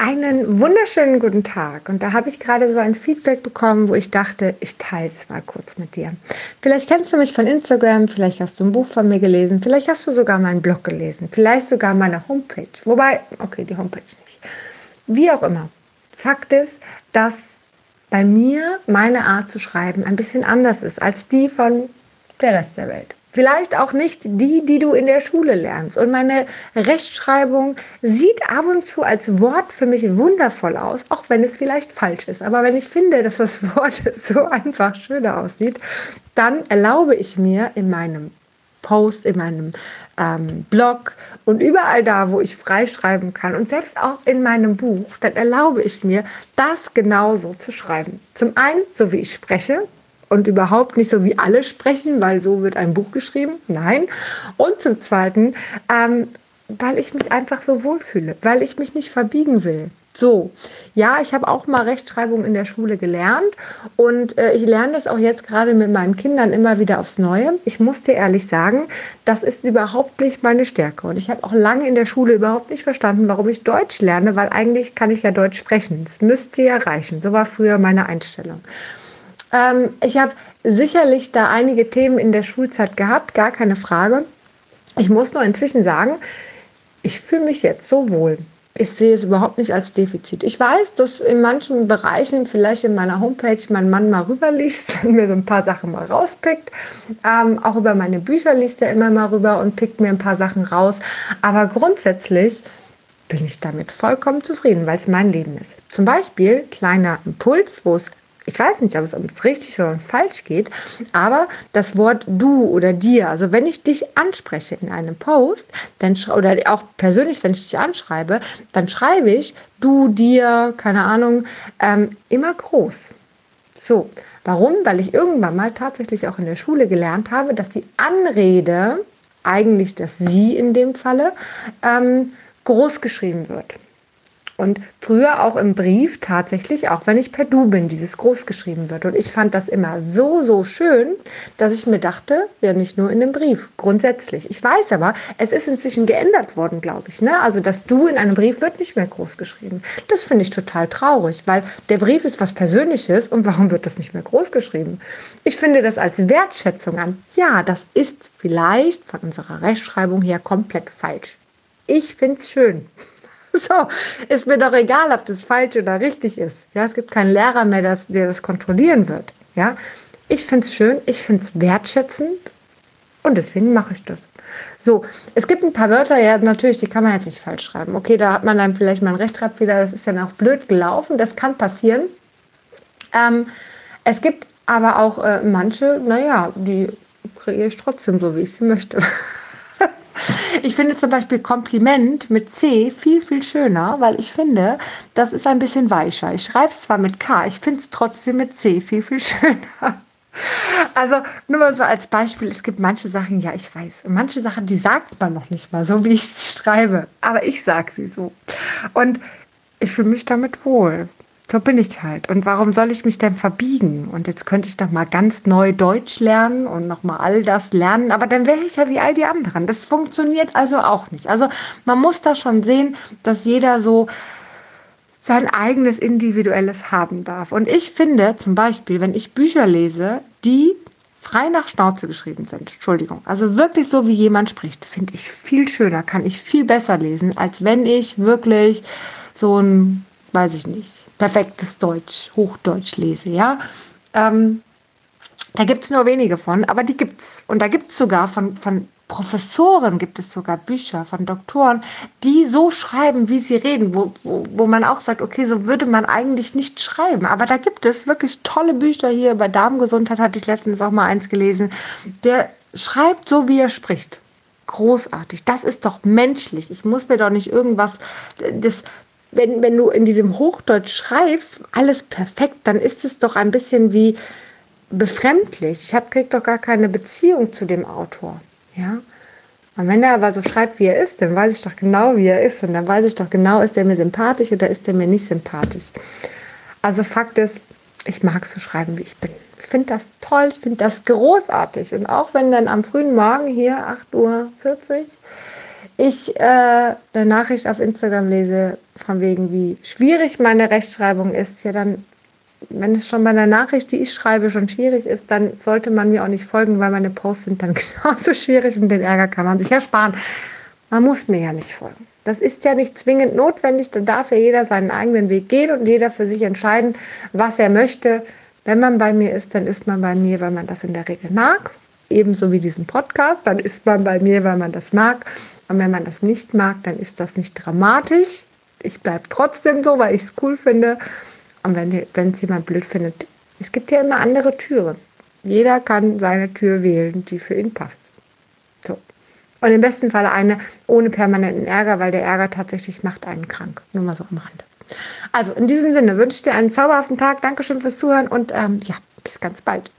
Einen wunderschönen guten Tag. Und da habe ich gerade so ein Feedback bekommen, wo ich dachte, ich teile es mal kurz mit dir. Vielleicht kennst du mich von Instagram, vielleicht hast du ein Buch von mir gelesen, vielleicht hast du sogar meinen Blog gelesen, vielleicht sogar meine Homepage. Wobei, okay, die Homepage nicht. Wie auch immer. Fakt ist, dass bei mir meine Art zu schreiben ein bisschen anders ist als die von der Rest der Welt. Vielleicht auch nicht die, die du in der Schule lernst. Und meine Rechtschreibung sieht ab und zu als Wort für mich wundervoll aus, auch wenn es vielleicht falsch ist. Aber wenn ich finde, dass das Wort so einfach schöner aussieht, dann erlaube ich mir in meinem Post, in meinem ähm, Blog und überall da, wo ich freischreiben kann und selbst auch in meinem Buch, dann erlaube ich mir, das genauso zu schreiben. Zum einen, so wie ich spreche, und überhaupt nicht so wie alle sprechen, weil so wird ein Buch geschrieben. Nein. Und zum Zweiten, ähm, weil ich mich einfach so wohlfühle, weil ich mich nicht verbiegen will. So, ja, ich habe auch mal Rechtschreibung in der Schule gelernt und äh, ich lerne das auch jetzt gerade mit meinen Kindern immer wieder aufs Neue. Ich muss dir ehrlich sagen, das ist überhaupt nicht meine Stärke und ich habe auch lange in der Schule überhaupt nicht verstanden, warum ich Deutsch lerne, weil eigentlich kann ich ja Deutsch sprechen. Es müsste ja reichen. So war früher meine Einstellung. Ähm, ich habe sicherlich da einige Themen in der Schulzeit gehabt, gar keine Frage. Ich muss nur inzwischen sagen, ich fühle mich jetzt so wohl. Ich sehe es überhaupt nicht als Defizit. Ich weiß, dass in manchen Bereichen, vielleicht in meiner Homepage, mein Mann mal rüberliest und mir so ein paar Sachen mal rauspickt. Ähm, auch über meine Bücher liest er immer mal rüber und pickt mir ein paar Sachen raus. Aber grundsätzlich bin ich damit vollkommen zufrieden, weil es mein Leben ist. Zum Beispiel, kleiner Impuls, wo es ich weiß nicht, ob es ums richtig oder falsch geht, aber das Wort du oder dir, also wenn ich dich anspreche in einem Post, dann oder auch persönlich, wenn ich dich anschreibe, dann schreibe ich du, dir, keine Ahnung, ähm, immer groß. So, warum? Weil ich irgendwann mal tatsächlich auch in der Schule gelernt habe, dass die Anrede, eigentlich das Sie in dem Falle, ähm, groß geschrieben wird. Und früher auch im Brief tatsächlich, auch wenn ich per Du bin, dieses groß geschrieben wird. Und ich fand das immer so, so schön, dass ich mir dachte, ja nicht nur in dem Brief, grundsätzlich. Ich weiß aber, es ist inzwischen geändert worden, glaube ich. Ne? Also das Du in einem Brief wird nicht mehr groß geschrieben. Das finde ich total traurig, weil der Brief ist was Persönliches und warum wird das nicht mehr groß geschrieben? Ich finde das als Wertschätzung an. Ja, das ist vielleicht von unserer Rechtschreibung her komplett falsch. Ich finde es schön. So, ist mir doch egal, ob das falsch oder richtig ist. Ja, es gibt keinen Lehrer mehr, das, der das kontrollieren wird. Ja, ich finde es schön, ich finde es wertschätzend und deswegen mache ich das. So, es gibt ein paar Wörter, ja, natürlich, die kann man jetzt nicht falsch schreiben. Okay, da hat man dann vielleicht mal einen Rechtschreibfehler, das ist dann auch blöd gelaufen, das kann passieren. Ähm, es gibt aber auch äh, manche, naja, die kreiere ich trotzdem so, wie ich sie möchte. Ich finde zum Beispiel Kompliment mit C viel, viel schöner, weil ich finde, das ist ein bisschen weicher. Ich schreibe es zwar mit K, ich finde es trotzdem mit C viel, viel schöner. Also nur mal so als Beispiel, es gibt manche Sachen, ja, ich weiß, manche Sachen, die sagt man noch nicht mal, so wie ich es schreibe, aber ich sage sie so. Und ich fühle mich damit wohl. So bin ich halt. Und warum soll ich mich denn verbiegen? Und jetzt könnte ich doch mal ganz neu Deutsch lernen und noch mal all das lernen, aber dann wäre ich ja wie all die anderen. Das funktioniert also auch nicht. Also man muss da schon sehen, dass jeder so sein eigenes individuelles haben darf. Und ich finde zum Beispiel, wenn ich Bücher lese, die frei nach Schnauze geschrieben sind, Entschuldigung, also wirklich so wie jemand spricht, finde ich viel schöner, kann ich viel besser lesen, als wenn ich wirklich so ein, weiß ich nicht, perfektes Deutsch, Hochdeutsch lese, ja. Ähm, da gibt es nur wenige von, aber die gibt es. Und da gibt es sogar von, von Professoren, gibt es sogar Bücher von Doktoren, die so schreiben, wie sie reden, wo, wo, wo man auch sagt, okay, so würde man eigentlich nicht schreiben. Aber da gibt es wirklich tolle Bücher hier über Darmgesundheit, hatte ich letztens auch mal eins gelesen. Der schreibt so, wie er spricht großartig. Das ist doch menschlich. Ich muss mir doch nicht irgendwas, das, wenn, wenn du in diesem Hochdeutsch schreibst, alles perfekt, dann ist es doch ein bisschen wie befremdlich. Ich habe krieg doch gar keine Beziehung zu dem Autor. Ja? Und wenn er aber so schreibt, wie er ist, dann weiß ich doch genau, wie er ist. Und dann weiß ich doch genau, ist er mir sympathisch oder ist er mir nicht sympathisch. Also Fakt ist, ich mag so schreiben, wie ich bin. Ich finde das toll, ich finde das großartig. Und auch wenn dann am frühen Morgen hier 8.40 Uhr ich äh, eine Nachricht auf Instagram lese, von wegen, wie schwierig meine Rechtschreibung ist, ja, dann, wenn es schon bei einer Nachricht, die ich schreibe, schon schwierig ist, dann sollte man mir auch nicht folgen, weil meine Posts sind dann genauso schwierig und den Ärger kann man sich ersparen. Man muss mir ja nicht folgen. Das ist ja nicht zwingend notwendig, dann darf ja jeder seinen eigenen Weg gehen und jeder für sich entscheiden, was er möchte. Wenn man bei mir ist, dann ist man bei mir, weil man das in der Regel mag. Ebenso wie diesen Podcast, dann ist man bei mir, weil man das mag. Und wenn man das nicht mag, dann ist das nicht dramatisch. Ich bleibe trotzdem so, weil ich es cool finde. Und wenn es jemand blöd findet, es gibt ja immer andere Türen. Jeder kann seine Tür wählen, die für ihn passt. So. Und im besten Fall eine ohne permanenten Ärger, weil der Ärger tatsächlich macht einen krank. Nur mal so am Rande. Also in diesem Sinne wünsche ich dir einen zauberhaften Tag. Dankeschön fürs Zuhören und ähm, ja, bis ganz bald.